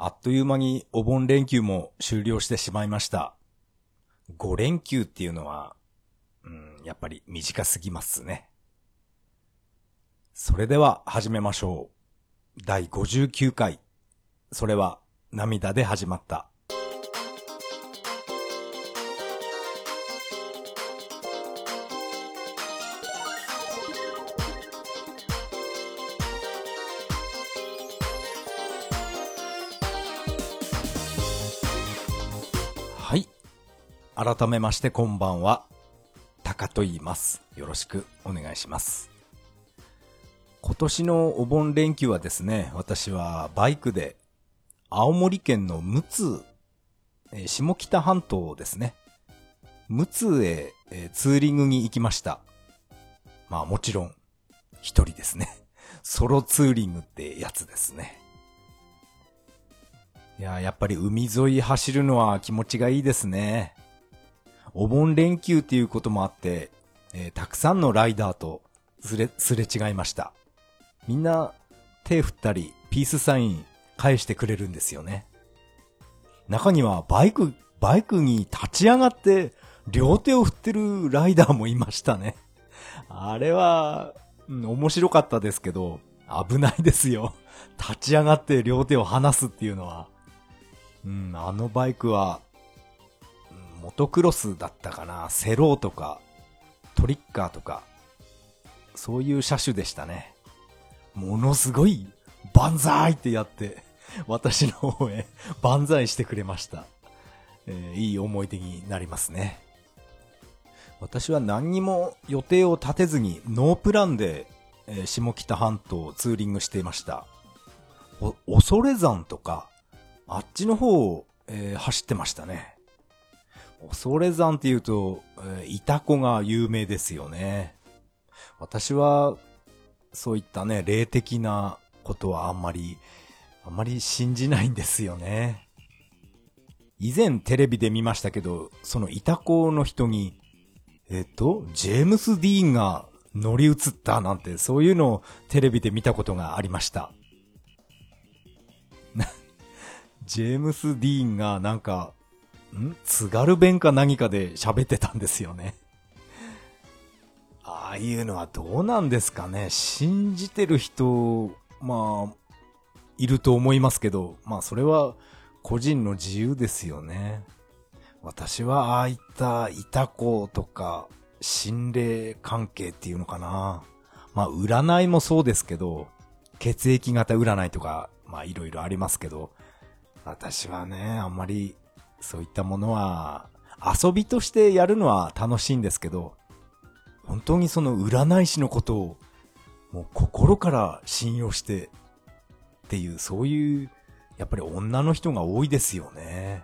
あっという間にお盆連休も終了してしまいました。5連休っていうのは、うん、やっぱり短すぎますね。それでは始めましょう。第59回。それは涙で始まった。改めましてこんばんは。タカと言います。よろしくお願いします。今年のお盆連休はですね、私はバイクで青森県の陸奥、え下北半島ですね。陸奥へ、えツーリングに行きました。まあもちろん、一人ですね。ソロツーリングってやつですね。いや、やっぱり海沿い走るのは気持ちがいいですね。お盆連休っていうこともあって、えーたくさんのライダーとすれ、すれ違いました。みんな手振ったり、ピースサイン返してくれるんですよね。中にはバイク、バイクに立ち上がって両手を振ってるライダーもいましたね。あれは、うん面白かったですけど、危ないですよ。立ち上がって両手を離すっていうのは。うん、あのバイクは、モトクロスだったかな、セローとか、トリッカーとか、そういう車種でしたね。ものすごい、万歳ってやって、私の方へ万歳してくれました。えーいい思い出になりますね。私は何にも予定を立てずにノープランで、えー下北半島をツーリングしていました。お、恐山とか、あっちの方を、えー走ってましたね。恐山って言うと、えーイタコが有名ですよね。私は、そういったね、霊的なことはあんまり、あんまり信じないんですよね。以前テレビで見ましたけど、そのイタコの人に、えっと、ジェームス・ディーンが乗り移ったなんて、そういうのをテレビで見たことがありました。ジェームス・ディーンがなんか、ん？津軽弁か何かで喋ってたんですよね。ああいうのはどうなんですかね。信じてる人、まあ、いると思いますけど、まあそれは個人の自由ですよね。私はああいったいた子とか心霊関係っていうのかな。まあ占いもそうですけど、血液型占いとか、まあいろいろありますけど、私はね、あんまりそういったものは遊びとしてやるのは楽しいんですけど、本当にその占い師のことをもう心から信用してっていう、そういう、やっぱり女の人が多いですよね。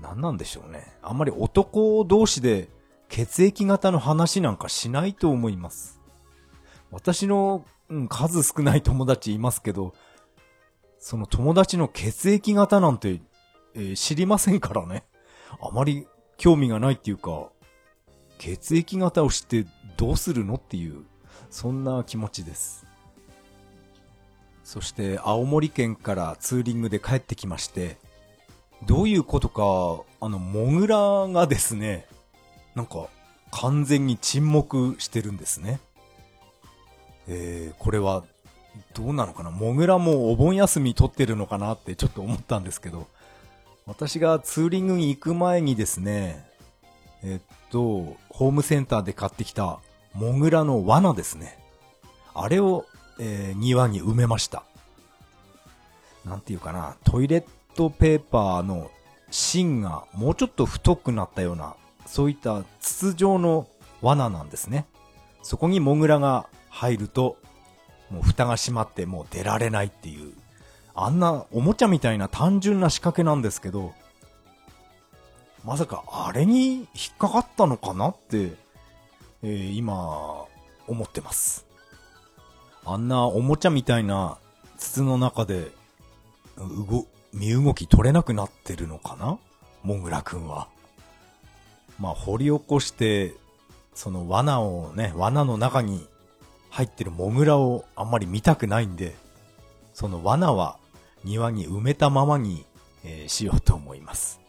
何なんでしょうね。あんまり男同士で血液型の話なんかしないと思います。私の、うん、数少ない友達いますけど、その友達の血液型なんて、えー知りませんからね。あまり興味がないっていうか、血液型を知ってどうするのっていう、そんな気持ちです。そして青森県からツーリングで帰ってきまして、どういうことか、あの、モグラがですね、なんか完全に沈黙してるんですね。えー、これはどうなのかな？モグラもお盆休み取ってるのかな？ってちょっと思ったんですけど、私がツーリングに行く前にですね、えっと、ホームセンターで買ってきたモグラの罠ですね。あれを、えー庭に埋めました。なんていうかな、トイレットペーパーの芯がもうちょっと太くなったような、そういった筒状の罠なんですね。そこにモグラが入ると、もう蓋が閉まってもう出られないっていう、あんなおもちゃみたいな単純な仕掛けなんですけど、まさかあれに引っかかったのかなって、えー今、思ってます。あんなおもちゃみたいな筒の中で、うご、身動き取れなくなってるのかな？モグラくんは。まあ、掘り起こして、その罠をね、罠の中に入ってるモグラをあんまり見たくないんで、その罠は庭に埋めたままに、えー、しようと思います。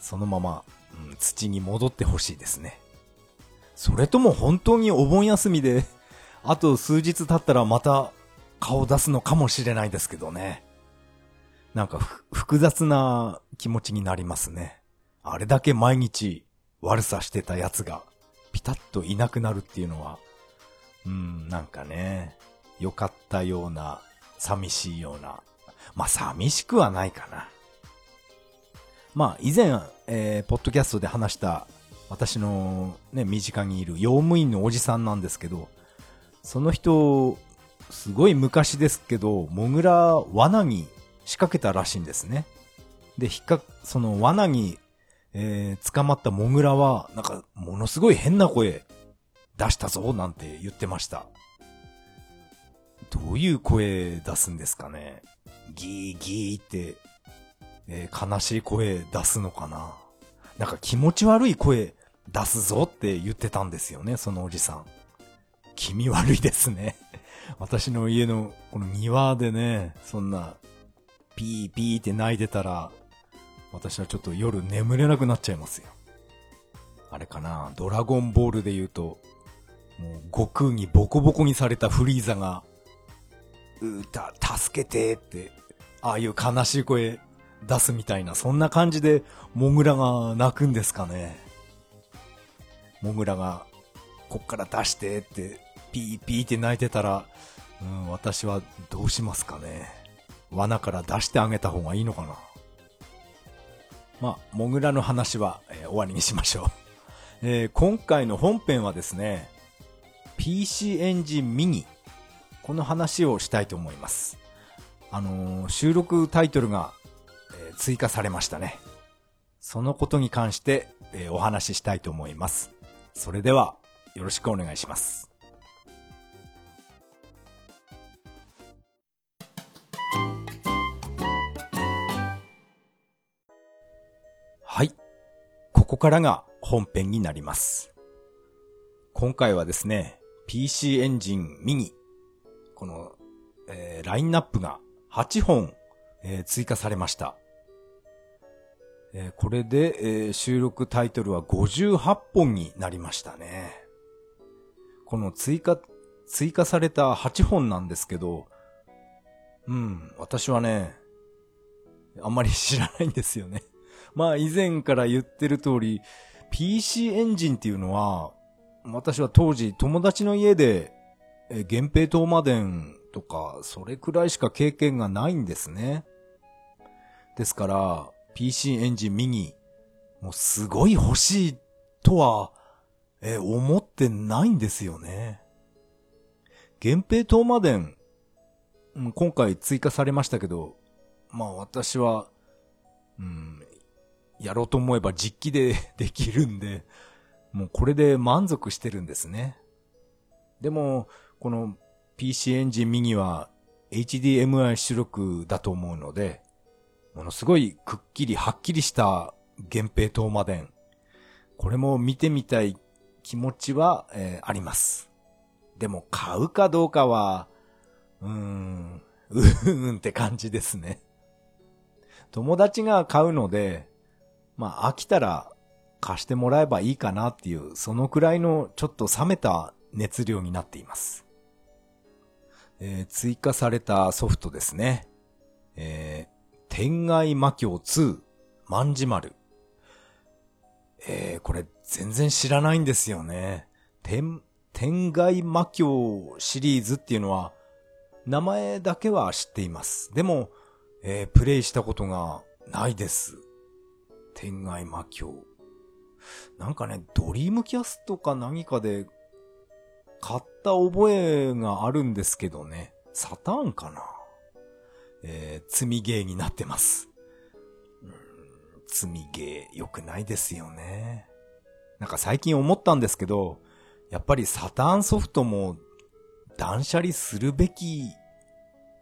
そのまま、うん、土に戻ってほしいですね。それとも本当にお盆休みで、あと数日経ったらまた顔出すのかもしれないですけどね。なんか複雑な気持ちになりますね。あれだけ毎日悪さしてたやつがピタッといなくなるっていうのは、うん、なんかね、良かったような、寂しいような、まあ寂しくはないかな。まあ以前、えー、ポッドキャストで話した私のね、身近にいる用務員のおじさんなんですけど、その人、すごい昔ですけど、モグラ罠に仕掛けたらしいんですね。で、引っか、その罠に、えー、捕まったモグラは、なんか、ものすごい変な声出したぞ、なんて言ってました。どういう声出すんですかね。ギーギーって、えー、悲しい声出すのかな。なんか気持ち悪い声出すぞって言ってたんですよね、そのおじさん。気味悪いですね。私の家のこの庭でね、そんな、ピーピーって泣いてたら、私はちょっと夜眠れなくなっちゃいますよ。あれかな、ドラゴンボールで言うと、もう悟空にボコボコにされたフリーザが、うた、助けてって、ああいう悲しい声出すみたいな、そんな感じで、モグラが泣くんですかね。モグラが、こっから出してって、ピーピーって泣いてたら、うん、私はどうしますかね。罠から出してあげた方がいいのかな。まあ、モグラの話は、えー、終わりにしましょう。えー、今回の本編はですね、PC エンジンミニ。この話をしたいと思います。あのー、収録タイトルが、えー、追加されましたね。そのことに関して、えー、お話ししたいと思います。それでは、よろしくお願いします。はい。ここからが本編になります。今回はですね、PC エンジンミニ、この、えー、ラインナップが8本、えー、追加されました。えー、これで、えー、収録タイトルは58本になりましたね。この追加、追加された8本なんですけど、うん、私はね、あんまり知らないんですよね。まあ以前から言ってる通り、PC エンジンっていうのは、私は当時友達の家で、え、源平東馬伝とか、それくらいしか経験がないんですね。ですから、PC エンジンミニ、もうすごい欲しいとは、え、思ってないんですよね。源平東馬伝、今回追加されましたけど、まあ私は、うん、やろうと思えば実機で できるんで、もうこれで満足してるんですね。でも、この PC エンジンミニは HDMI 出力だと思うので、ものすごいくっきりはっきりした源平東馬伝。これも見てみたい気持ちは、えー、あります。でも買うかどうかは、うーん、うーんって感じですね。友達が買うので、まあ飽きたら貸してもらえばいいかなっていう、そのくらいのちょっと冷めた熱量になっています。えー、追加されたソフトですね。えー、天外魔境2、万字丸。えー、これ全然知らないんですよね。天、天外魔境シリーズっていうのは、名前だけは知っています。でも、えー、プレイしたことがないです。天外魔境。なんかね、ドリームキャストか何かで買った覚えがあるんですけどね。サターンかな？えー、積みゲーになってます。うん、積みゲー良くないですよね。なんか最近思ったんですけど、やっぱりサターンソフトも断捨離するべき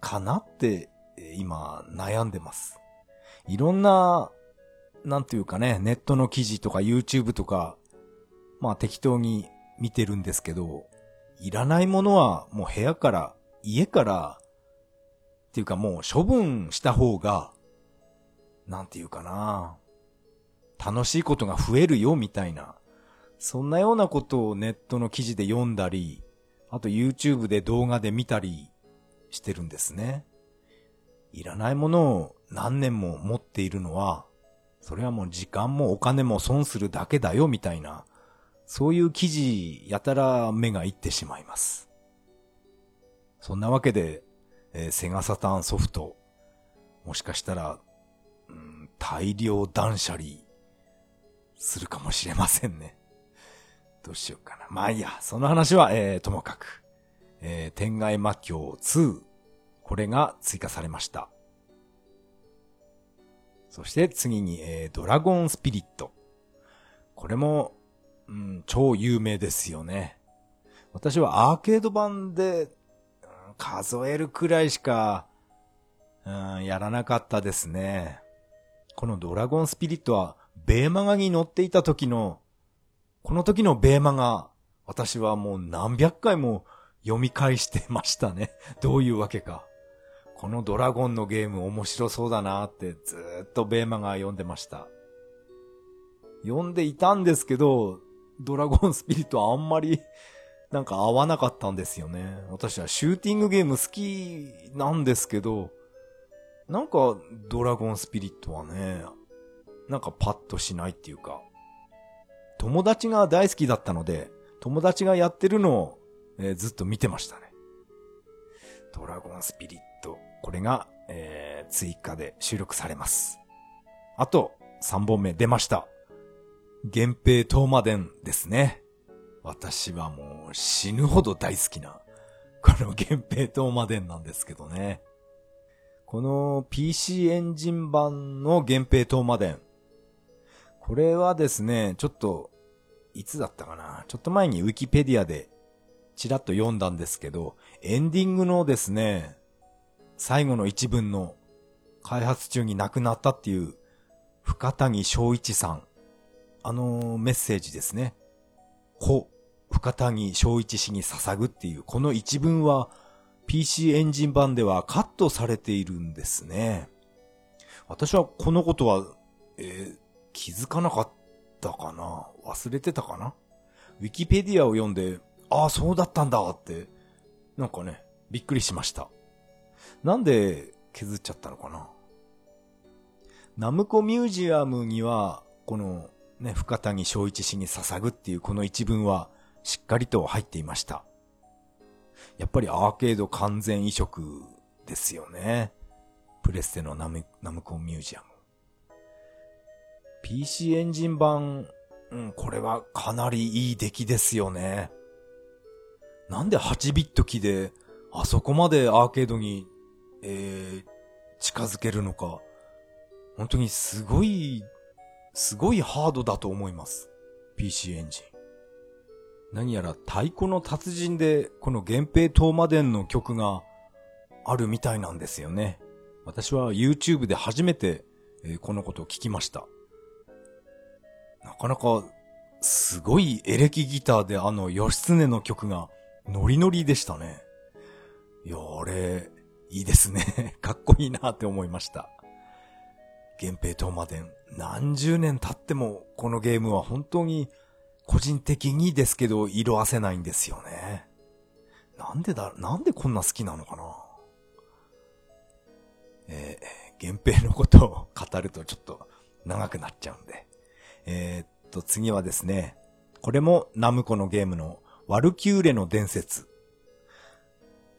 かなって今悩んでます。いろんななんていうかね、ネットの記事とか YouTube とか、まあ適当に見てるんですけど、いらないものはもう部屋から、家からっていうかもう処分した方が、なんていうかな。楽しいことが増えるよみたいな。そんなようなことをネットの記事で読んだり、あと YouTube で動画で見たりしてるんですね。いらないものを何年も持っているのは、それはもう時間もお金も損するだけだよみたいな、そういう記事やたら目がいってしまいます。そんなわけで、えー、セガサターンソフト、もしかしたら、うん、大量断捨離するかもしれませんね。どうしようかな。まあいいや、その話は、えー、ともかく。えー、天外魔境2。これが追加されました。そして次に、えー、ドラゴンスピリット。これも、うん、超有名ですよね。私はアーケード版で、うん、数えるくらいしか、うん、やらなかったですね。このドラゴンスピリットは、ベーマガに乗っていた時の、この時のベーマが、私はもう何百回も読み返してましたね。どういうわけか。このドラゴンのゲーム面白そうだなってずっとベーマが読んでました。読んでいたんですけど、ドラゴンスピリットあんまり なんか合わなかったんですよね。私はシューティングゲーム好きなんですけど、なんかドラゴンスピリットはね、なんかパッとしないっていうか、友達が大好きだったので、友達がやってるのを、えー、ずっと見てましたね。ドラゴンスピリット。これが、えー、追加で収録されます。あと、3本目出ました。源平東馬伝ですね。私はもう死ぬほど大好きな、この源平東馬伝なんですけどね。この PC エンジン版の源平東馬伝。これはですね、ちょっと、いつだったかな？ちょっと前にウィキペディアでちらっと読んだんですけど、エンディングのですね、最後の一文の開発中に亡くなったっていう深谷昭一さん。あのメッセージですね。故、深谷昭一氏に捧ぐっていう、この一文は PC エンジン版ではカットされているんですね。私はこのことは、えー、気づかなかったかな？忘れてたかな？ウィキペディアを読んで、ああ、そうだったんだって、なんかね、びっくりしました。なんで削っちゃったのかな？ナムコミュージアムには、このね、深谷昭一氏に捧ぐっていうこの一文はしっかりと入っていました。やっぱりアーケード完全移植ですよね。プレステのナムナムコミュージアム。PC エンジン版、うん、これはかなりいい出来ですよね。なんで8ビット機で、あそこまでアーケードに、えー、近づけるのか、本当にすごい、すごいハードだと思います。PC エンジン。何やら太鼓の達人で、この源平東馬伝の曲があるみたいなんですよね。私は YouTube で初めて、え、このことを聞きました。なかなか、すごいエレキギターであの義経の曲がノリノリでしたね。いや、あれ、いいですね。かっこいいなって思いました。源平東馬伝、何十年経ってもこのゲームは本当に個人的にですけど色あせないんですよね。なんでだ、なんでこんな好きなのかな？えー、源平のことを語るとちょっと長くなっちゃうんで。えー、っと、次はですね、これもナムコのゲームのワルキューレの伝説。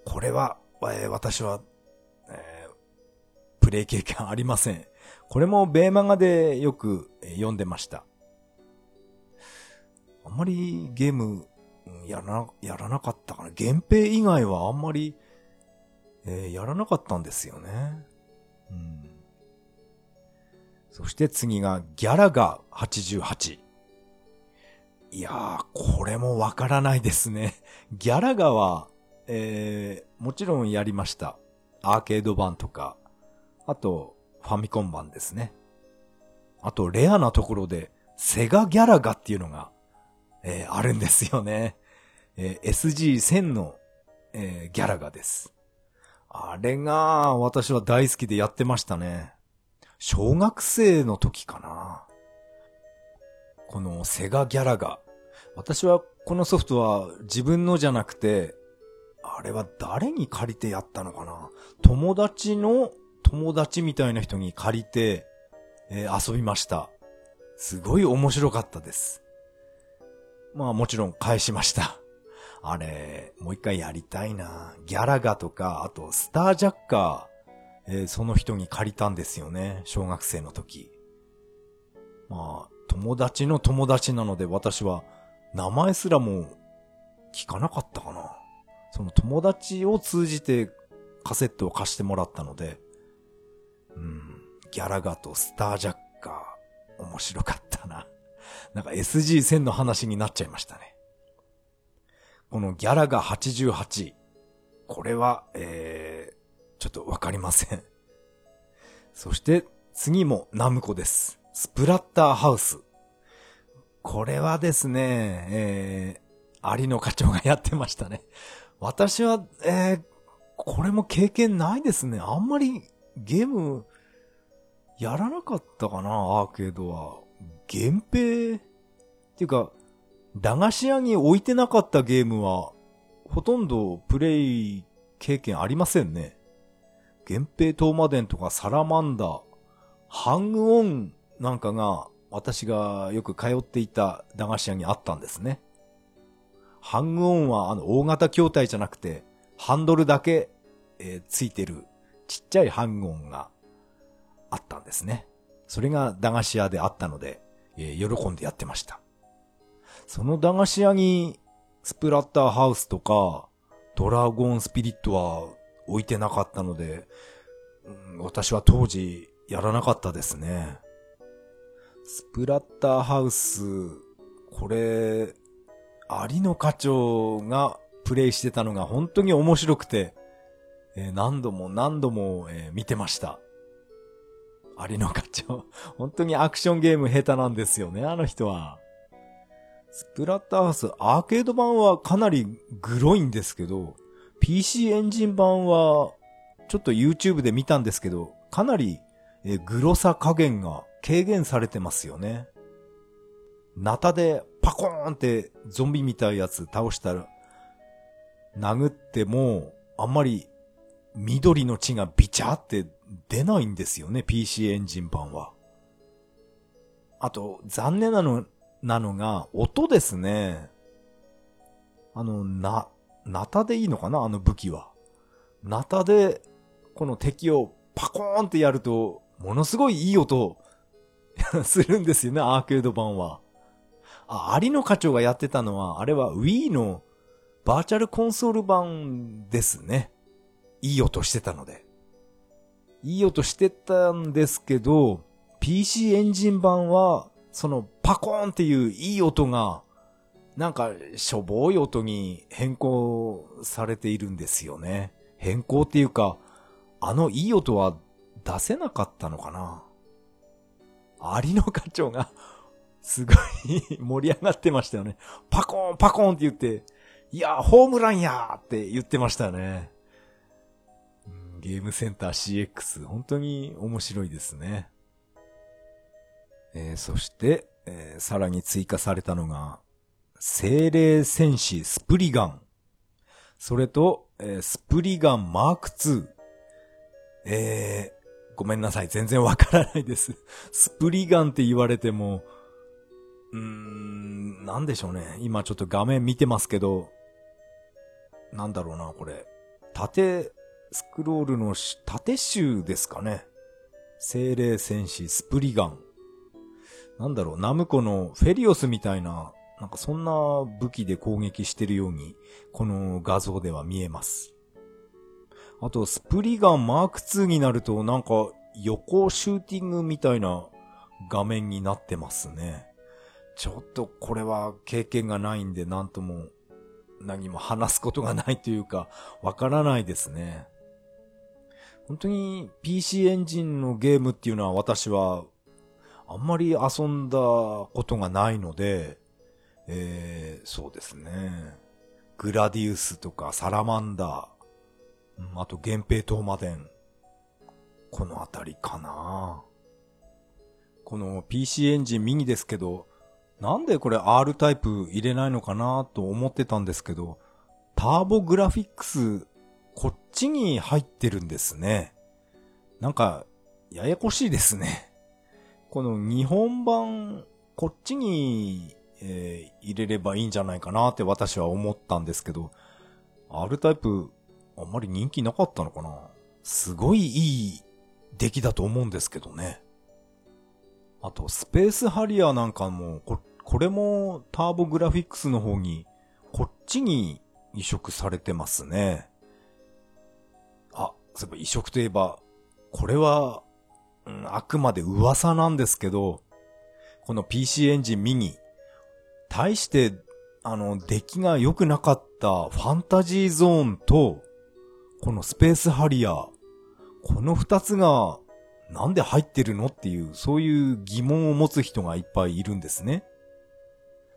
これは、えー、私は、えー、プレイ経験ありません。これもベーマガでよく、読んでました。あんまりゲーム、やらな、やらなかったかな。源平以外はあんまり、えー、やらなかったんですよね。うん。そして次がギャラガ88。いやー、これもわからないですね。ギャラガは、えー、もちろんやりました。アーケード版とか、あと、ファミコン版ですね。あと、レアなところで、セガギャラガっていうのが、えー、あるんですよね。えー、SG1000 の、えー、ギャラガです。あれが私は大好きでやってましたね。小学生の時かな。このセガギャラが。私はこのソフトは自分のじゃなくて、あれは誰に借りてやったのかな？友達の友達みたいな人に借りて、えー、遊びました。すごい面白かったです。まあもちろん返しました。あれ、もう一回やりたいな。ギャラガとか、あとスタージャッカー、えー、その人に借りたんですよね。小学生の時。まあ、友達の友達なので私は名前すらも聞かなかったかな。その友達を通じてカセットを貸してもらったので、うん、ギャラガとスタージャッカー、面白かったな。なんか SG1000 の話になっちゃいましたね。このギャラガ88、これは、えー、ちょっとわかりません。そして次もナムコです。スプラッターハウス。これはですね、えー、有野課長がやってましたね。私は、えー、これも経験ないですね。あんまりゲーム、やらなかったかな、アーケードは。源平っていうか、駄菓子屋に置いてなかったゲームは、ほとんどプレイ経験ありませんね。源平東馬伝とかサラマンダー、ハングオンなんかが私がよく通っていた駄菓子屋にあったんですね。ハングオンはあの大型筐体じゃなくて、ハンドルだけ、えー、ついてるちっちゃいハングオンがあったんですね。それが駄菓子屋であったので、えー、喜んでやってました。その駄菓子屋にスプラッターハウスとかドラゴンスピリットは置いてなかったので、うん、私は当時やらなかったですね。スプラッターハウス、これ、有野課長がプレイしてたのが本当に面白くて、えー、何度も何度も、えー、見てました。有野課長。本当にアクションゲーム下手なんですよね、あの人は。スプラッターハウス、アーケード版はかなりグロいんですけど、PC エンジン版は、ちょっと YouTube で見たんですけど、かなり、えー、グロさ加減が軽減されてますよね。ナタでパコーンってゾンビみたいやつ倒したら、殴っても、あんまり緑の血がビチャって出ないんですよね、PC エンジン版は。あと、残念なの、なのが、音ですね。あの、な、ナタでいいのかなあの武器は。ナタで、この敵をパコーンってやると、ものすごいいい音するんですよね、アーケード版は。あ、有野課長がやってたのは、あれは Wii のバーチャルコンソール版ですね。いい音してたので。いい音してたんですけど、PC エンジン版は、そのパコーンっていういい音が、なんかしょぼい音に変更されているんですよね。変更っていうか、あのいい音は出せなかったのかな有野課長が、すごい盛り上がってましたよね。パコーンパコーンって言って、いや、ホームランやーって言ってましたよね。ゲームセンター CX、本当に面白いですね。えー、そして、えー、さらに追加されたのが、精霊戦士スプリガン。それと、えー、スプリガンマーク2。えー、ごめんなさい。全然わからないです。スプリガンって言われても、うーん、なんでしょうね。今ちょっと画面見てますけど、なんだろうな、これ。縦スクロールの縦集ですかね。精霊戦士スプリガン。なんだろう、ナムコのフェリオスみたいな、なんかそんな武器で攻撃してるように、この画像では見えます。あと、スプリガンマーク2になると、なんか横シューティングみたいな画面になってますね。ちょっとこれは経験がないんで、なんとも何も話すことがないというか、わからないですね。本当に PC エンジンのゲームっていうのは私はあんまり遊んだことがないので、えー、そうですね。グラディウスとかサラマンダー。うん、あと、源平東馬伝。このあたりかなこの PC エンジンミニですけど、なんでこれ R タイプ入れないのかなと思ってたんですけど、ターボグラフィックス、こっちに入ってるんですね。なんか、ややこしいですね。この日本版、こっちに、えー、入れればいいんじゃないかなって私は思ったんですけど、R タイプ、あんまり人気なかったのかなすごいいい出来だと思うんですけどね。あと、スペースハリアーなんかも、ここれもターボグラフィックスの方に、こっちに移植されてますね。そういえば移植といえば、これは、うん、あくまで噂なんですけど、この PC エンジンミニ、対して、あの、出来が良くなかったファンタジーゾーンと、このスペースハリアー、この二つが、なんで入ってるのっていう、そういう疑問を持つ人がいっぱいいるんですね。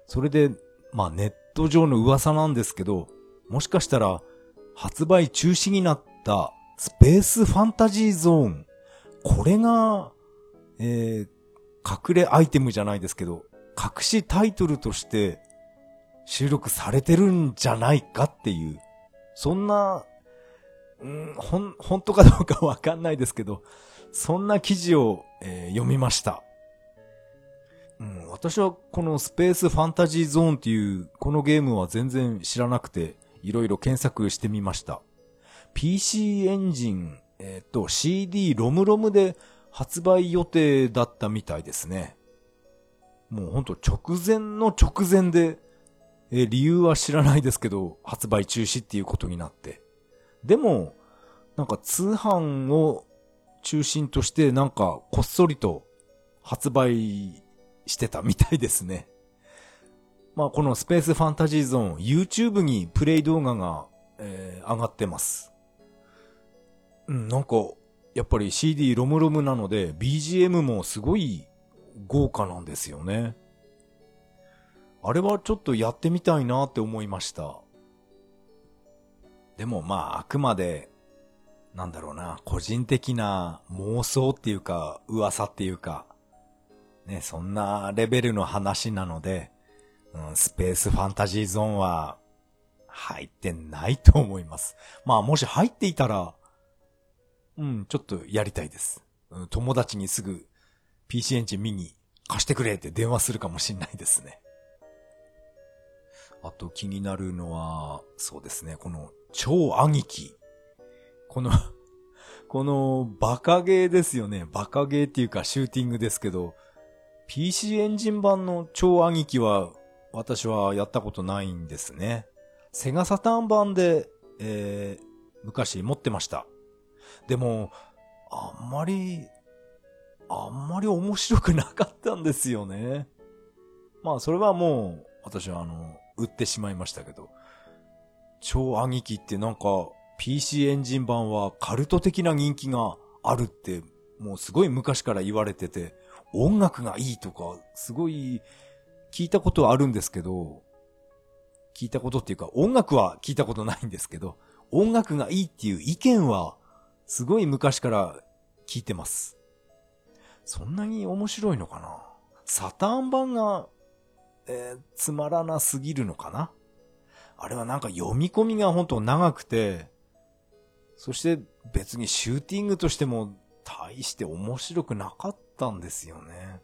それで、まあネット上の噂なんですけど、もしかしたら、発売中止になったスペースファンタジーゾーン、これが、えー、隠れアイテムじゃないですけど、隠しタイトルとして収録されてるんじゃないかっていう、そんな、うん、ほん、本当かどうかわかんないですけど、そんな記事を、えー、読みました。うん、私はこのスペースファンタジーゾーンっていうこのゲームは全然知らなくて、いろいろ検索してみました。PC エンジン、えっ、ー、と CD ロムロムで発売予定だったみたいですね。もうほんと直前の直前で、えー、理由は知らないですけど、発売中止っていうことになって。でも、なんか通販を中心としてなんかこっそりと発売してたみたいですね。まあこのスペースファンタジーゾーン、YouTube にプレイ動画が、えー、上がってます。うん、なんか、やっぱり CD ロムロムなので BGM もすごい豪華なんですよね。あれはちょっとやってみたいなって思いました。でもまああくまで、なんだろうな、個人的な妄想っていうか噂っていうか、ね、そんなレベルの話なので、うん、スペースファンタジーゾーンは入ってないと思います。まあもし入っていたら、うん、ちょっとやりたいです。うん、友達にすぐ PC エンジン見に貸してくれって電話するかもしんないですね。あと気になるのは、そうですね、この超兄貴。この このバカゲーですよね。バカゲーっていうかシューティングですけど、PC エンジン版の超兄貴は私はやったことないんですね。セガサターン版で、えー、昔持ってました。でも、あんまり、あんまり面白くなかったんですよね。まあ、それはもう、私はあの、売ってしまいましたけど。超兄貴ってなんか、PC エンジン版はカルト的な人気があるって、もうすごい昔から言われてて、音楽がいいとか、すごい聞いたことはあるんですけど、聞いたことっていうか音楽は聞いたことないんですけど、音楽がいいっていう意見はすごい昔から聞いてます。そんなに面白いのかな？サターン版が、えー、つまらなすぎるのかな？あれはなんか読み込みが本当長くて、そして別にシューティングとしても大して面白くなかったんですよね。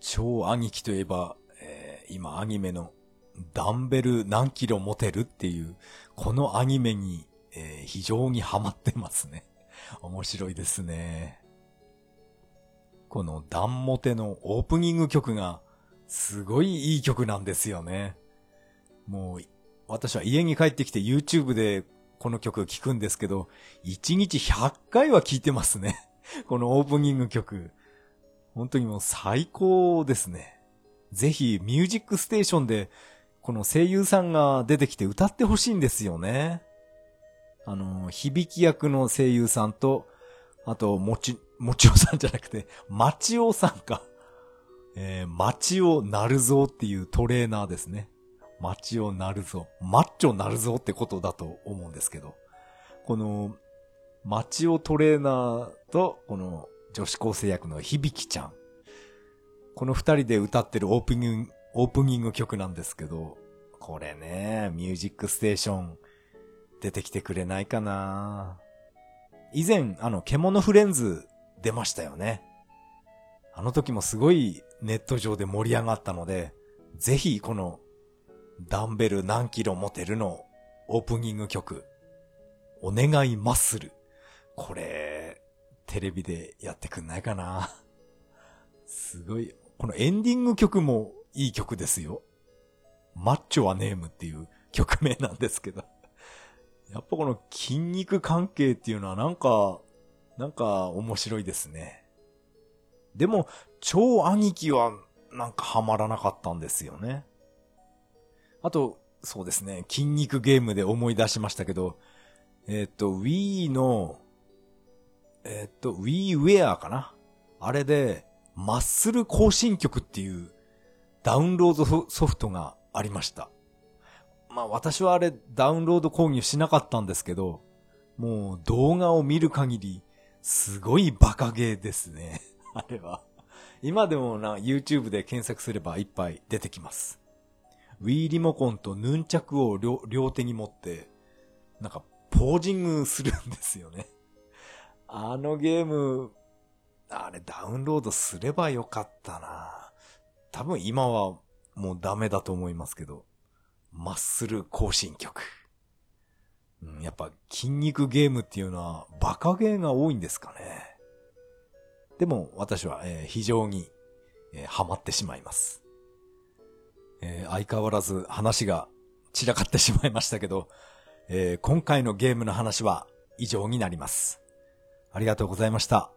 超兄貴といえば、えー、今アニメのダンベル何キロ持てるっていう、このアニメに、えー、非常にハマってますね。面白いですね。このダンモテのオープニング曲が、すごいいい曲なんですよね。もう、私は家に帰ってきて YouTube でこの曲聴くんですけど、1日100回は聴いてますね。このオープニング曲。本当にもう最高ですね。ぜひ、ミュージックステーションで、この声優さんが出てきて歌ってほしいんですよね。あの、響き役の声優さんと、あと、もち、もちおさんじゃなくて、まちおさんか。えー、まちおなるぞっていうトレーナーですね。街をなるぞ。マッチョなるぞってことだと思うんですけど。この、マチオトレーナーと、この女子高生役の響ちゃん。この二人で歌ってるオープニング、オープニング曲なんですけど、これね、ミュージックステーション出てきてくれないかな以前、あの、獣フレンズ出ましたよね。あの時もすごいネット上で盛り上がったので、ぜひこのダンベル何キロ持てるのオープニング曲、お願いマッスル。これ、テレビでやってくんないかな。すごい。このエンディング曲もいい曲ですよ。マッチョはネームっていう曲名なんですけど。やっぱこの筋肉関係っていうのはなんか、なんか面白いですね。でも、超兄貴はなんかハマらなかったんですよね。あと、そうですね、筋肉ゲームで思い出しましたけど、えっ、と、Wii の、えっ、と、WiiWare かな？あれで、マッスル更新曲っていうダウンロードソフトがありました。まあ私はあれダウンロード購入しなかったんですけど、もう動画を見る限り、すごいバカゲーですね。あれは。今でもな、YouTube で検索すればいっぱい出てきます。Wii リモコンとヌンチャクを両両手に持って、なんかポージングするんですよね。あのゲーム、あれダウンロードすればよかったな。多分今はもうダメだと思いますけど。マッスル更新曲。うん、やっぱ筋肉ゲームっていうのはバカゲーが多いんですかね。でも私は、えー、非常に、えー、ハマってしまいます。えー、相変わらず話が散らかってしまいましたけど、えー、今回のゲームの話は以上になります。ありがとうございました。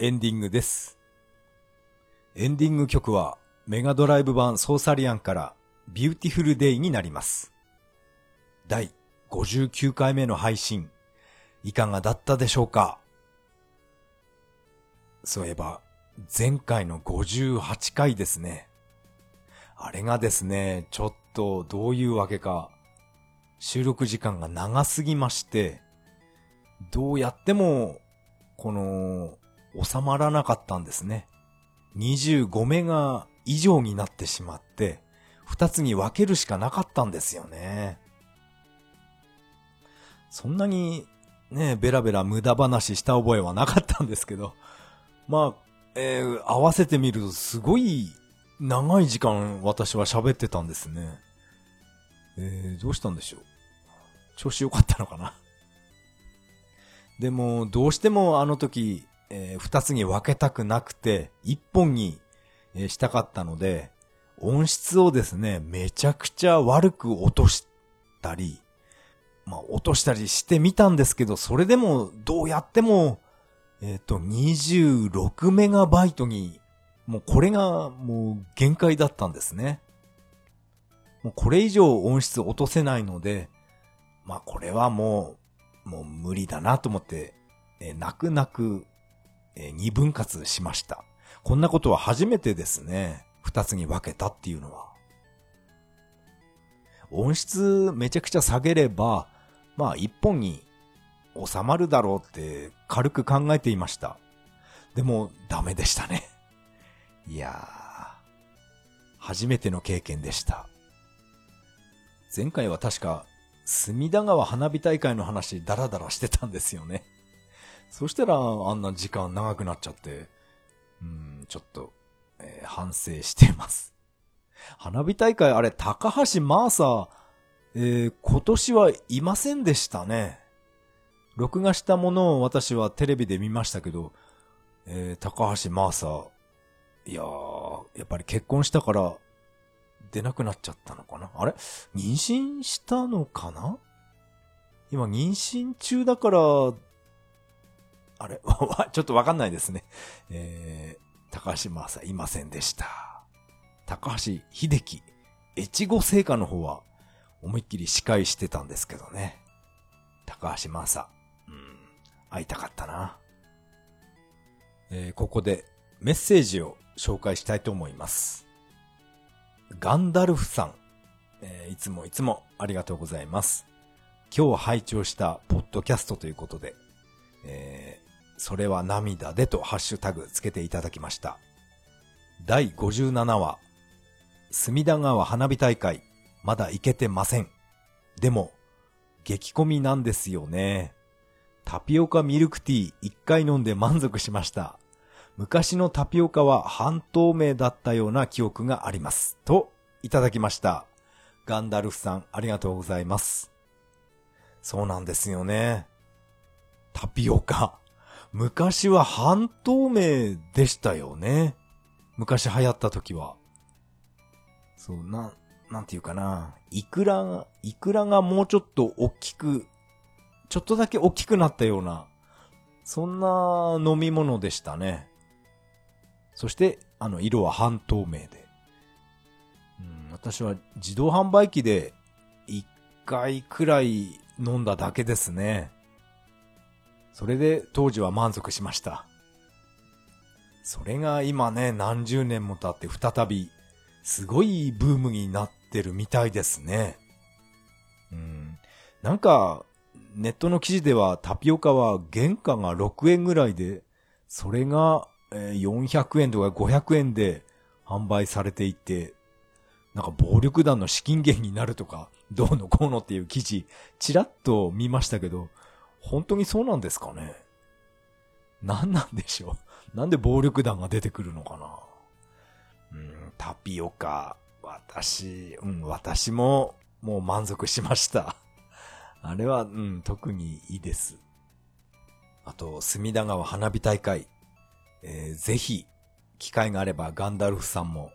エンディングです。エンディング曲はメガドライブ版ソーサリアンからビューティフルデイになります。第59回目の配信、いかがだったでしょうか？そういえば、前回の58回ですね。あれがですね、ちょっとどういうわけか、収録時間が長すぎまして、どうやってもこの、収まらなかったんですね。25メガ以上になってしまって、二つに分けるしかなかったんですよね。そんなにね、ベラベラ無駄話した覚えはなかったんですけど、まあ、えー、合わせてみるとすごい長い時間私は喋ってたんですね。えー、どうしたんでしょう？調子良かったのかな？でも、どうしてもあの時、えー、二つに分けたくなくて、一本に、したかったので、音質をですね、めちゃくちゃ悪く落としたり、まあ、落としたりしてみたんですけど、それでも、どうやっても、えっ、ー、と、26メガバイトに、もうこれがもう限界だったんですね。もうこれ以上音質落とせないので、まあこれはもうもう無理だなと思って、えー、泣く泣く、え、二分割しました。こんなことは初めてですね。二つに分けたっていうのは。音質めちゃくちゃ下げれば、まあ一本に収まるだろうって軽く考えていました。でもダメでしたね。いやー、初めての経験でした。前回は確か隅田川花火大会の話ダラダラしてたんですよね。そしたらあんな時間長くなっちゃって、うん、ちょっと、えー、反省してます。花火大会あれ、高橋マーサー、えー、今年はいませんでしたね。録画したものを私はテレビで見ましたけど、えー、高橋マーサー、いやー、やっぱり結婚したから出なくなっちゃったのかな？あれ？妊娠したのかな？今妊娠中だから、あれ？ちょっとわかんないですね。えー、高橋正いませんでした。高橋秀樹、越後製菓の方は思いっきり司会してたんですけどね。高橋正。うん、会いたかったな。えー、ここでメッセージを紹介したいと思います。ガンダルフさん、えー、いつもいつもありがとうございます。今日拝聴したポッドキャストということで、えー、それは涙でとハッシュタグつけていただきました。第57話、隅田川花火大会、まだ行けてません。でも、激混みなんですよね。タピオカミルクティー一回飲んで満足しました。昔のタピオカは半透明だったような記憶があります。と、いただきました。ガンダルフさん、ありがとうございます。そうなんですよね。タピオカ。昔は半透明でしたよね。昔流行った時は。そう、な、なんていうかな。イクラが、イクラがもうちょっと大きく、ちょっとだけ大きくなったような、そんな飲み物でしたね。そして、あの、色は半透明で。うん、私は自動販売機で一回くらい飲んだだけですね。それで当時は満足しました。それが今ね、何十年も経って再び、すごいブームになってるみたいですね。うん。なんか、ネットの記事ではタピオカは原価が6円ぐらいで、それが400円とか500円で販売されていて、なんか暴力団の資金源になるとか、どうのこうのっていう記事、ちらっと見ましたけど、本当にそうなんですかね？何なんでしょう？なんで暴力団が出てくるのかな？うん、タピオカ、私、うん、私ももう満足しました。あれは、うん、特にいいです。あと、隅田川花火大会、えー、ぜひ、機会があればガンダルフさんも、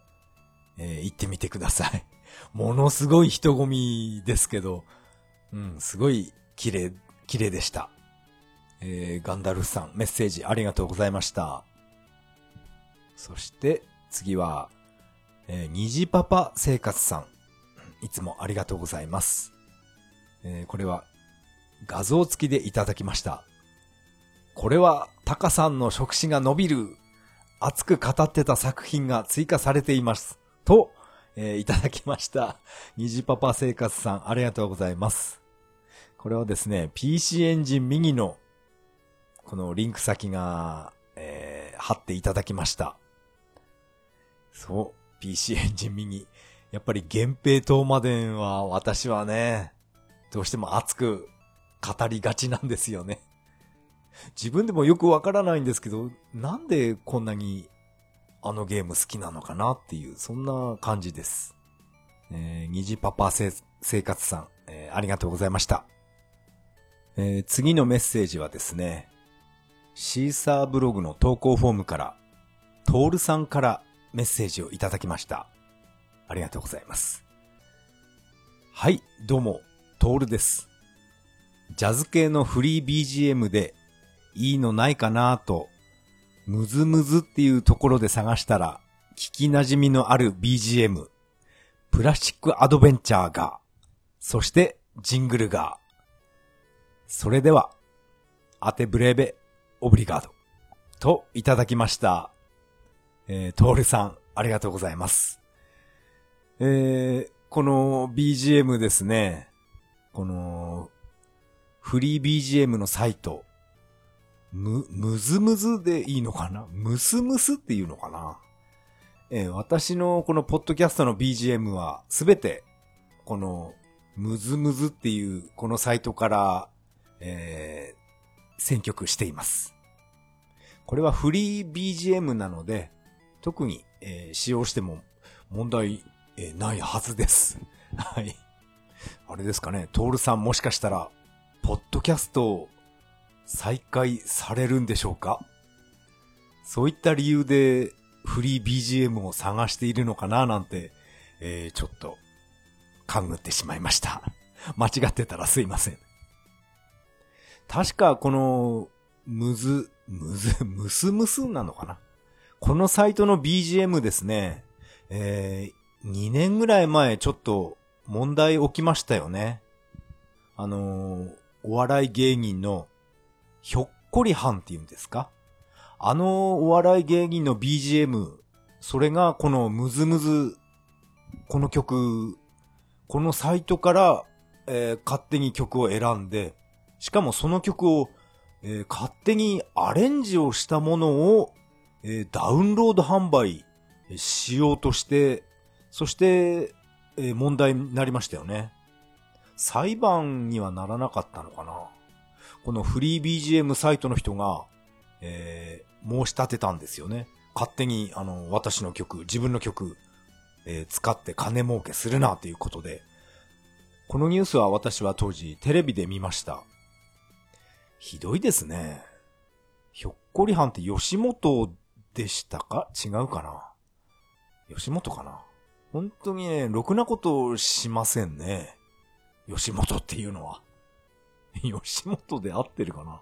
えー、行ってみてください。ものすごい人混みですけど、うん、すごい綺麗、綺麗でした。えー、ガンダルフさん、メッセージありがとうございました。そして、次は、えー、虹パパ生活さん。いつもありがとうございます。えー、これは、画像付きでいただきました。これは、タカさんの触手が伸びる、熱く語ってた作品が追加されています。と、えー、いただきました。虹パパ生活さん、ありがとうございます。これはですね、PC エンジン右の、このリンク先が、えー、貼っていただきました。そう、PC エンジン右。やっぱり源平東馬伝は私はね、どうしても熱く語りがちなんですよね。自分でもよくわからないんですけど、なんでこんなにあのゲーム好きなのかなっていう、そんな感じです。えー、虹パパ生活さん、えー、ありがとうございました。えー、次のメッセージはですね、シーサーブログの投稿フォームから、トールさんからメッセージをいただきました。ありがとうございます。はい、どうも、トールです。ジャズ系のフリー BGM でいいのないかなとムズムズっていうところで探したら、聞き馴染みのある BGM、プラスチックアドベンチャーが、そしてジングルが、それでは、アテブレーベ、オブリガード、といただきました。えー、トールさん、ありがとうございます。えー、この BGM ですね、この、フリー BGM のサイト、む、むずむずでいいのかな？むすむすっていうのかな？えー、私のこのポッドキャストの BGM はすべてこのむずむずっていうこのサイトから、えー、選曲しています。これはフリー BGM なので特に、えー、使用しても問題、えー、ないはずです。はい。あれですかね、トールさんもしかしたら、ポッドキャストを再開されるんでしょうか？そういった理由でフリー BGM を探しているのかななんて、えー、ちょっと勘ぐってしまいました。間違ってたらすいません。確かこの、むず、むず、むすむすなのかな？このサイトの BGM ですね、えー、2年ぐらい前ちょっと問題起きましたよね。あのーお笑い芸人のひょっこりはんって言うんですか？あのお笑い芸人の BGM、それがこのムズムズ、この曲、このサイトから、えー勝手に曲を選んで、しかもその曲を、えー勝手にアレンジをしたものを、えーダウンロード販売しようとして、そして、えー問題になりましたよね。裁判にはならなかったのかなこのフリー BGM サイトの人が、え申し立てたんですよね。勝手に、あの、私の曲、自分の曲、え使って金儲けするなということで、このニュースは私は当時テレビで見ました。ひどいですね。ひょっこりはんって吉本でしたか？違うかな？吉本かな？本当にね、ろくなことしませんね。吉本っていうのは。吉本で合ってるかな？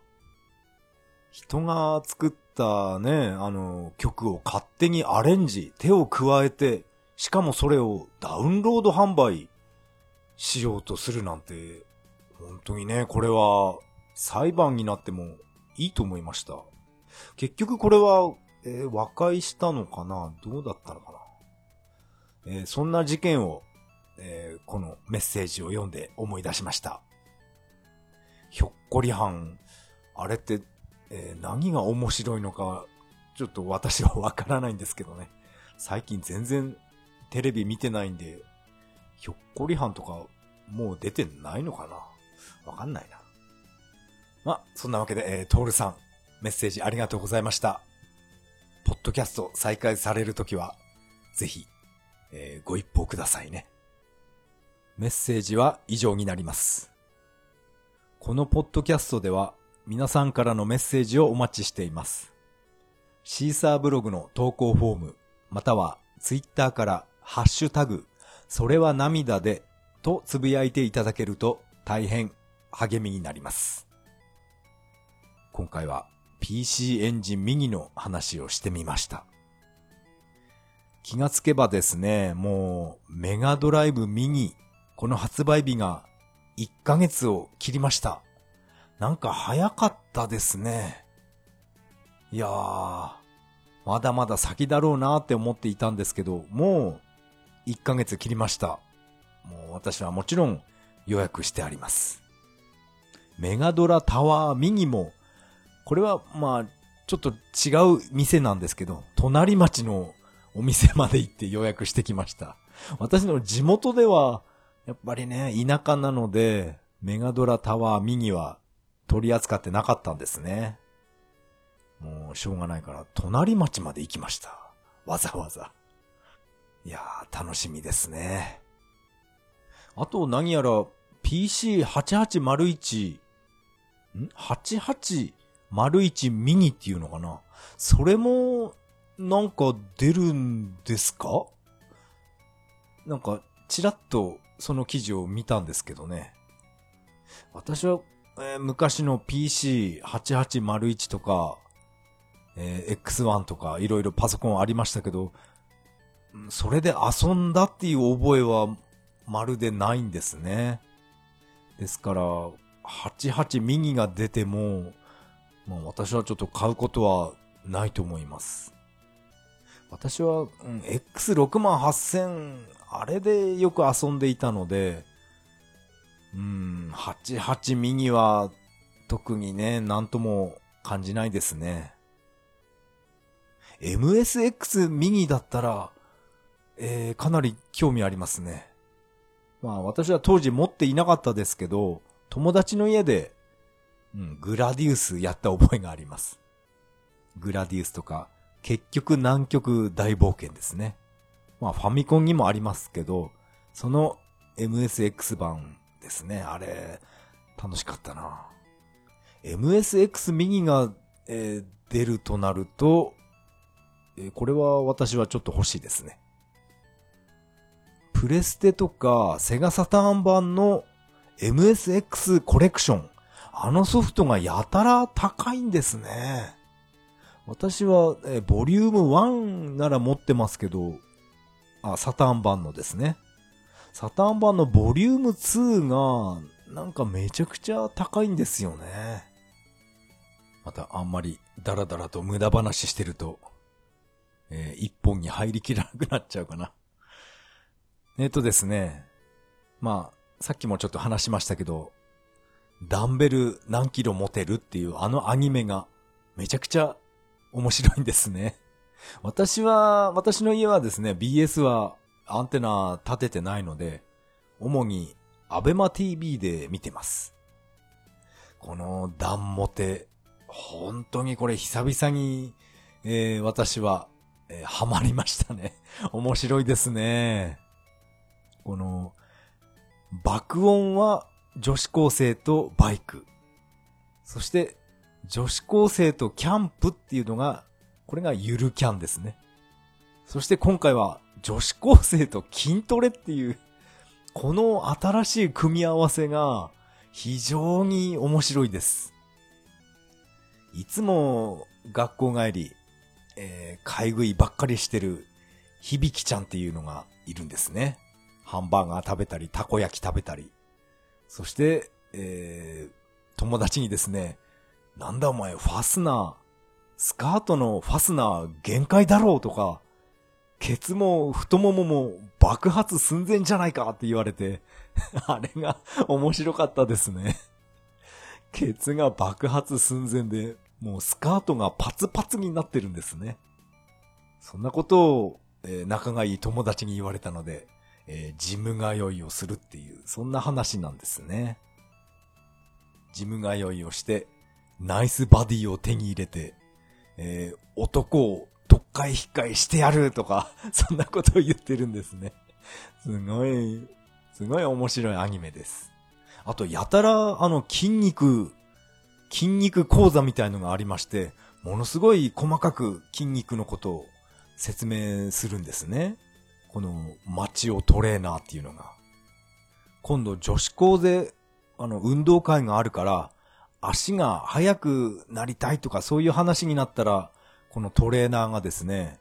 人が作ったね、あの、曲を勝手にアレンジ、手を加えて、しかもそれをダウンロード販売しようとするなんて、本当にね、これは裁判になってもいいと思いました。結局これは、えー和解したのかな？どうだったのかな？えーそんな事件を、えーこのメッセージを読んで思い出しました。ひょっこりはん、あれって、え何が面白いのか、ちょっと私はわからないんですけどね。最近全然テレビ見てないんで、ひょっこりはんとかもう出てないのかな？わかんないな。まあ、そんなわけで、えー、トールさん、メッセージありがとうございました。ポッドキャスト再開されるときは、ぜひ、えーご一報くださいね。メッセージは以上になります。このポッドキャストでは皆さんからのメッセージをお待ちしています。シーサーブログの投稿フォーム、またはツイッターからハッシュタグ、それは涙でとつぶやいていただけると大変励みになります。今回は PC エンジンミニの話をしてみました。気がつけばですね、もうメガドライブミニ、この発売日が1ヶ月を切りました。なんか早かったですね。いやー、まだまだ先だろうなって思っていたんですけど、もう1ヶ月切りました。もう私はもちろん予約してあります。メガドラタワーミニも、これはまあ、ちょっと違う店なんですけど、隣町のお店まで行って予約してきました。私の地元では、やっぱりね、田舎なので、メガドラタワーミニは取り扱ってなかったんですね。もうしょうがないから、隣町まで行きました。わざわざ。いやー、楽しみですね。あと何やら PC8801、ん？?8801 ミニっていうのかな？それも、なんか出るんですか？なんか、ちらっとその記事を見たんですけどね。私は、えー昔の PC8801 とか、えー X1 とかいろいろパソコンありましたけど、それで遊んだっていう覚えはまるでないんですね。ですから、88ミニが出ても、まあ私はちょっと買うことはないと思います。私は、うん、X68000、あれでよく遊んでいたので、うん、88ミニは特にね、なんとも感じないですね。MSX ミニだったら、えー、かなり興味ありますね。まあ私は当時持っていなかったですけど、友達の家で、うん、グラディウスやった覚えがあります。グラディウスとか、結局南極大冒険ですね。まあファミコンにもありますけど、その MSX 版ですね。あれ、楽しかったな。MSX ミニが、えー出るとなると、えーこれは私はちょっと欲しいですね。プレステとかセガサターン版の MSX コレクション。あのソフトがやたら高いんですね。私は、えボリューム1なら持ってますけど、あ、サターン版のですね。サターン版のボリューム2が、なんかめちゃくちゃ高いんですよね。またあんまりダラダラと無駄話してると、えー、一本に入りきらなくなっちゃうかな。えっ、とですね。まあ、さっきもちょっと話しましたけど、ダンベル何キロ持てるっていうあのアニメがめちゃくちゃ面白いんですね。私は、私の家はですね、BS はアンテナ立ててないので、主にアベマ TV で見てます。このダンモテ、本当にこれ久々に、えー、私は、えー、ハマりましたね。面白いですね。この、爆音は女子高生とバイク。そして、女子高生とキャンプっていうのが、これがゆるキャンですね。そして今回は女子高生と筋トレっていう、この新しい組み合わせが非常に面白いです。いつも学校帰り、えー、買い食いばっかりしてる響ちゃんっていうのがいるんですね。ハンバーガー食べたり、たこ焼き食べたり。そして、えー、友達にですね、なんだお前、ファスナー、スカートのファスナー限界だろうとか、ケツも太ももも爆発寸前じゃないかって言われて、あれが面白かったですね。ケツが爆発寸前で、もうスカートがパツパツになってるんですね。そんなことを、えー、仲がいい友達に言われたので、えー、ジム通いをするっていう、そんな話なんですね。ジム通いをして、ナイスバディを手に入れて、えー、男を特会引っかいしてやるとか、そんなことを言ってるんですね。すごい、すごい面白いアニメです。あと、やたら、あの、筋肉、筋肉講座みたいのがありまして、ものすごい細かく筋肉のことを説明するんですね。この、マチオトレーナーっていうのが。今度、女子校で、あの、運動会があるから、足が速くなりたいとかそういう話になったら、このトレーナーがですね、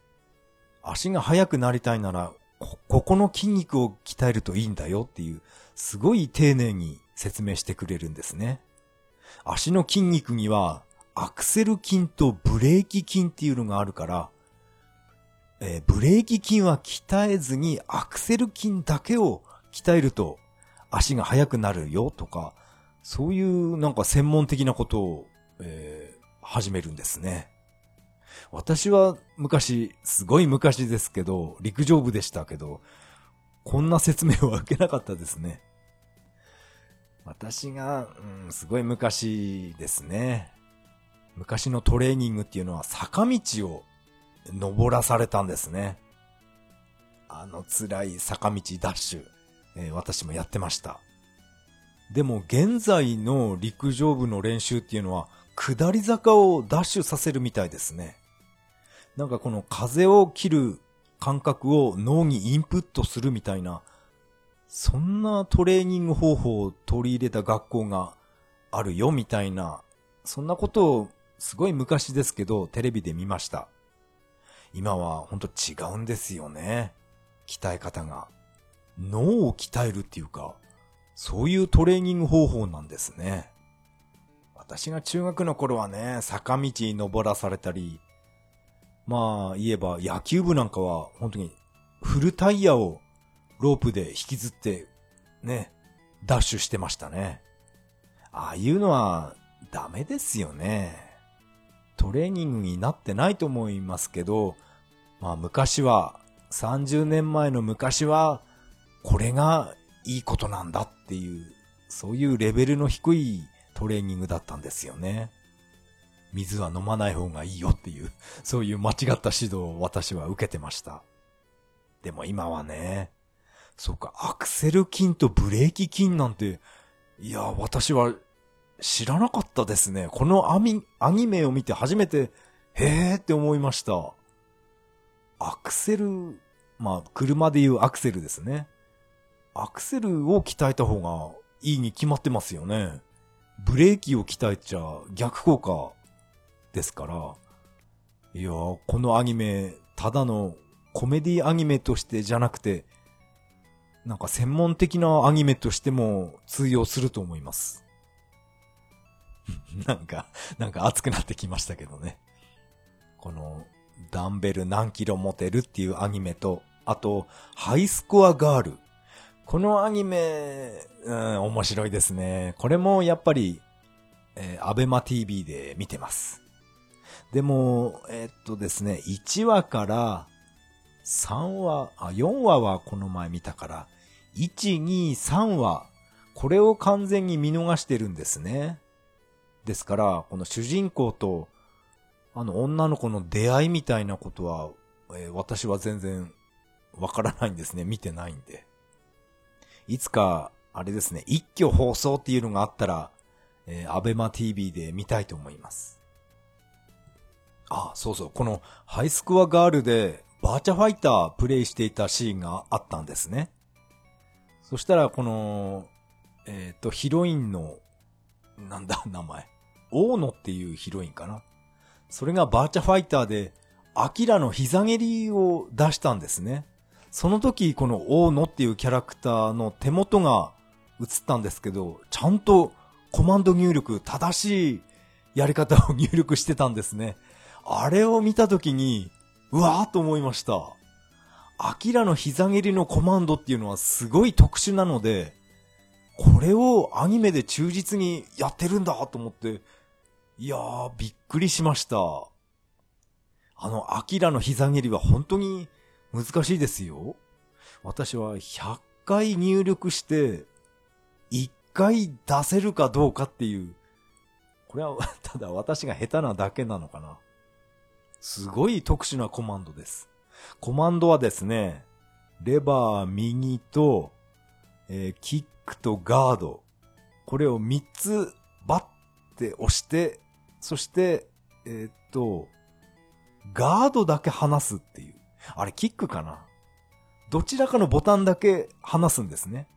足が速くなりたいなら、こ、ここの筋肉を鍛えるといいんだよっていう、すごい丁寧に説明してくれるんですね。足の筋肉には、アクセル筋とブレーキ筋っていうのがあるから、えー、ブレーキ筋は鍛えずにアクセル筋だけを鍛えると足が速くなるよとか、そういうなんか専門的なことを、えー、始めるんですね。私は昔、すごい昔ですけど、陸上部でしたけど、こんな説明は受けなかったですね。私が、うん、すごい昔ですね。昔のトレーニングっていうのは坂道を登らされたんですね。あの辛い坂道ダッシュ、えー、私もやってました。でも現在の陸上部の練習っていうのは、下り坂をダッシュさせるみたいですね。なんかこの風を切る感覚を脳にインプットするみたいな、そんなトレーニング方法を取り入れた学校があるよみたいな、そんなことをすごい昔ですけどテレビで見ました。今はほんと違うんですよね。鍛え方が。脳を鍛えるっていうか、そういうトレーニング方法なんですね。私が中学の頃はね、坂道に登らされたり、まあ言えば野球部なんかは本当にフルタイヤをロープで引きずってね、ダッシュしてましたね。ああいうのはダメですよね。トレーニングになってないと思いますけど、まあ昔は、30年前の昔は、これがいいことなんだっていう、そういうレベルの低いトレーニングだったんですよね。水は飲まない方がいいよっていう、そういう間違った指導を私は受けてました。でも今はね、そうか、アクセル筋とブレーキ筋なんて、いや、私は知らなかったですね。このアミ、アニメを見て初めて、へーって思いました。アクセル、まあ、車で言うアクセルですね。アクセルを鍛えた方がいいに決まってますよね。ブレーキを鍛えちゃ逆効果ですから。いやこのアニメ、ただのコメディアニメとしてじゃなくて、なんか専門的なアニメとしても通用すると思います。なんか、なんか熱くなってきましたけどね。この、ダンベル何キロ持てるっていうアニメと、あと、ハイスコアガール。このアニメ、うん、面白いですね。これもやっぱり、えー、アベマ TV で見てます。でも、えー、っとですね、1話から3話、あ、4話はこの前見たから、1、2、3話、これを完全に見逃してるんですね。ですから、この主人公と、あの女の子の出会いみたいなことは、えー、私は全然わからないんですね。見てないんで。いつか、あれですね、一挙放送っていうのがあったら、えー、アベマ TV で見たいと思います。あ、そうそう、このハイスコアガールでバーチャファイタープレイしていたシーンがあったんですね。そしたら、この、えっ、ー、と、ヒロインの、なんだ、名前。大野っていうヒロインかな。それがバーチャファイターで、アキラの膝蹴りを出したんですね。その時、この大野っていうキャラクターの手元が映ったんですけど、ちゃんとコマンド入力、正しいやり方を入力してたんですね。あれを見た時に、うわーと思いました。アキラの膝蹴りのコマンドっていうのはすごい特殊なので、これをアニメで忠実にやってるんだと思って、いやー、びっくりしました。あの、アキラの膝蹴りは本当に難しいですよ。私は100回入力して、1回出せるかどうかっていう、これはただ私が下手なだけなのかな。すごい特殊なコマンドです。コマンドはですね、レバー右と、えー、キックとガード。これを3つバッて押して、そして、えー、っと、ガードだけ離すっていう。あれ、キックかな？どちらかのボタンだけ離すんですね。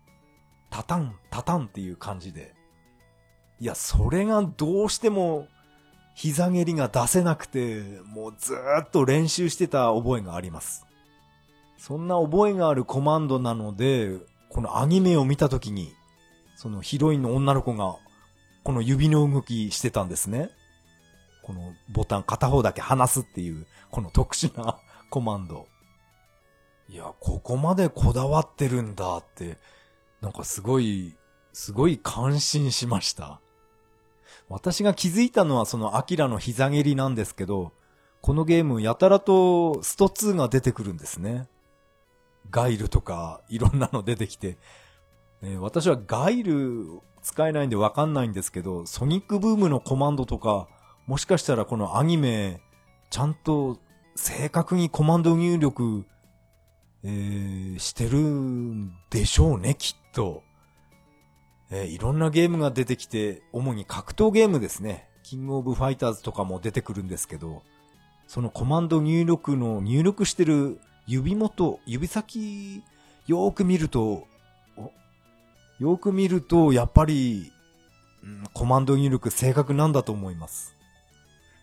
タタン、タタンっていう感じで。いや、それがどうしても膝蹴りが出せなくて、もうずーっと練習してた覚えがあります。そんな覚えがあるコマンドなので、このアニメを見た時に、そのヒロインの女の子が、この指の動きしてたんですね。このボタン片方だけ離すっていう、この特殊なコマンド。いや、ここまでこだわってるんだって、なんかすごい、すごい感心しました。私が気づいたのはそのアキラの膝蹴りなんですけど、このゲームやたらとスト2が出てくるんですね。ガイルとかいろんなの出てきて、えー、私はガイル使えないんでわかんないんですけど、ソニックブームのコマンドとか、もしかしたらこのアニメ、ちゃんと正確にコマンド入力、えー、してるんでしょうね、きっと。えー、いろんなゲームが出てきて、主に格闘ゲームですね。キングオブファイターズとかも出てくるんですけど、そのコマンド入力の入力してる指元、指先、よーく見ると、よーく見ると、やっぱり、うん、コマンド入力正確なんだと思います。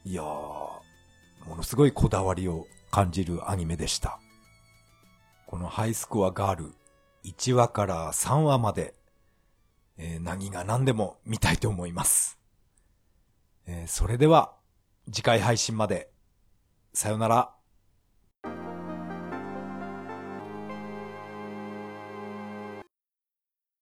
いやー、ものすごいこだわりを感じるアニメでした。このハイスコアガール、1話から3話までえー、何が何でも見たいと思います。えー、それでは、次回配信まで。さよなら。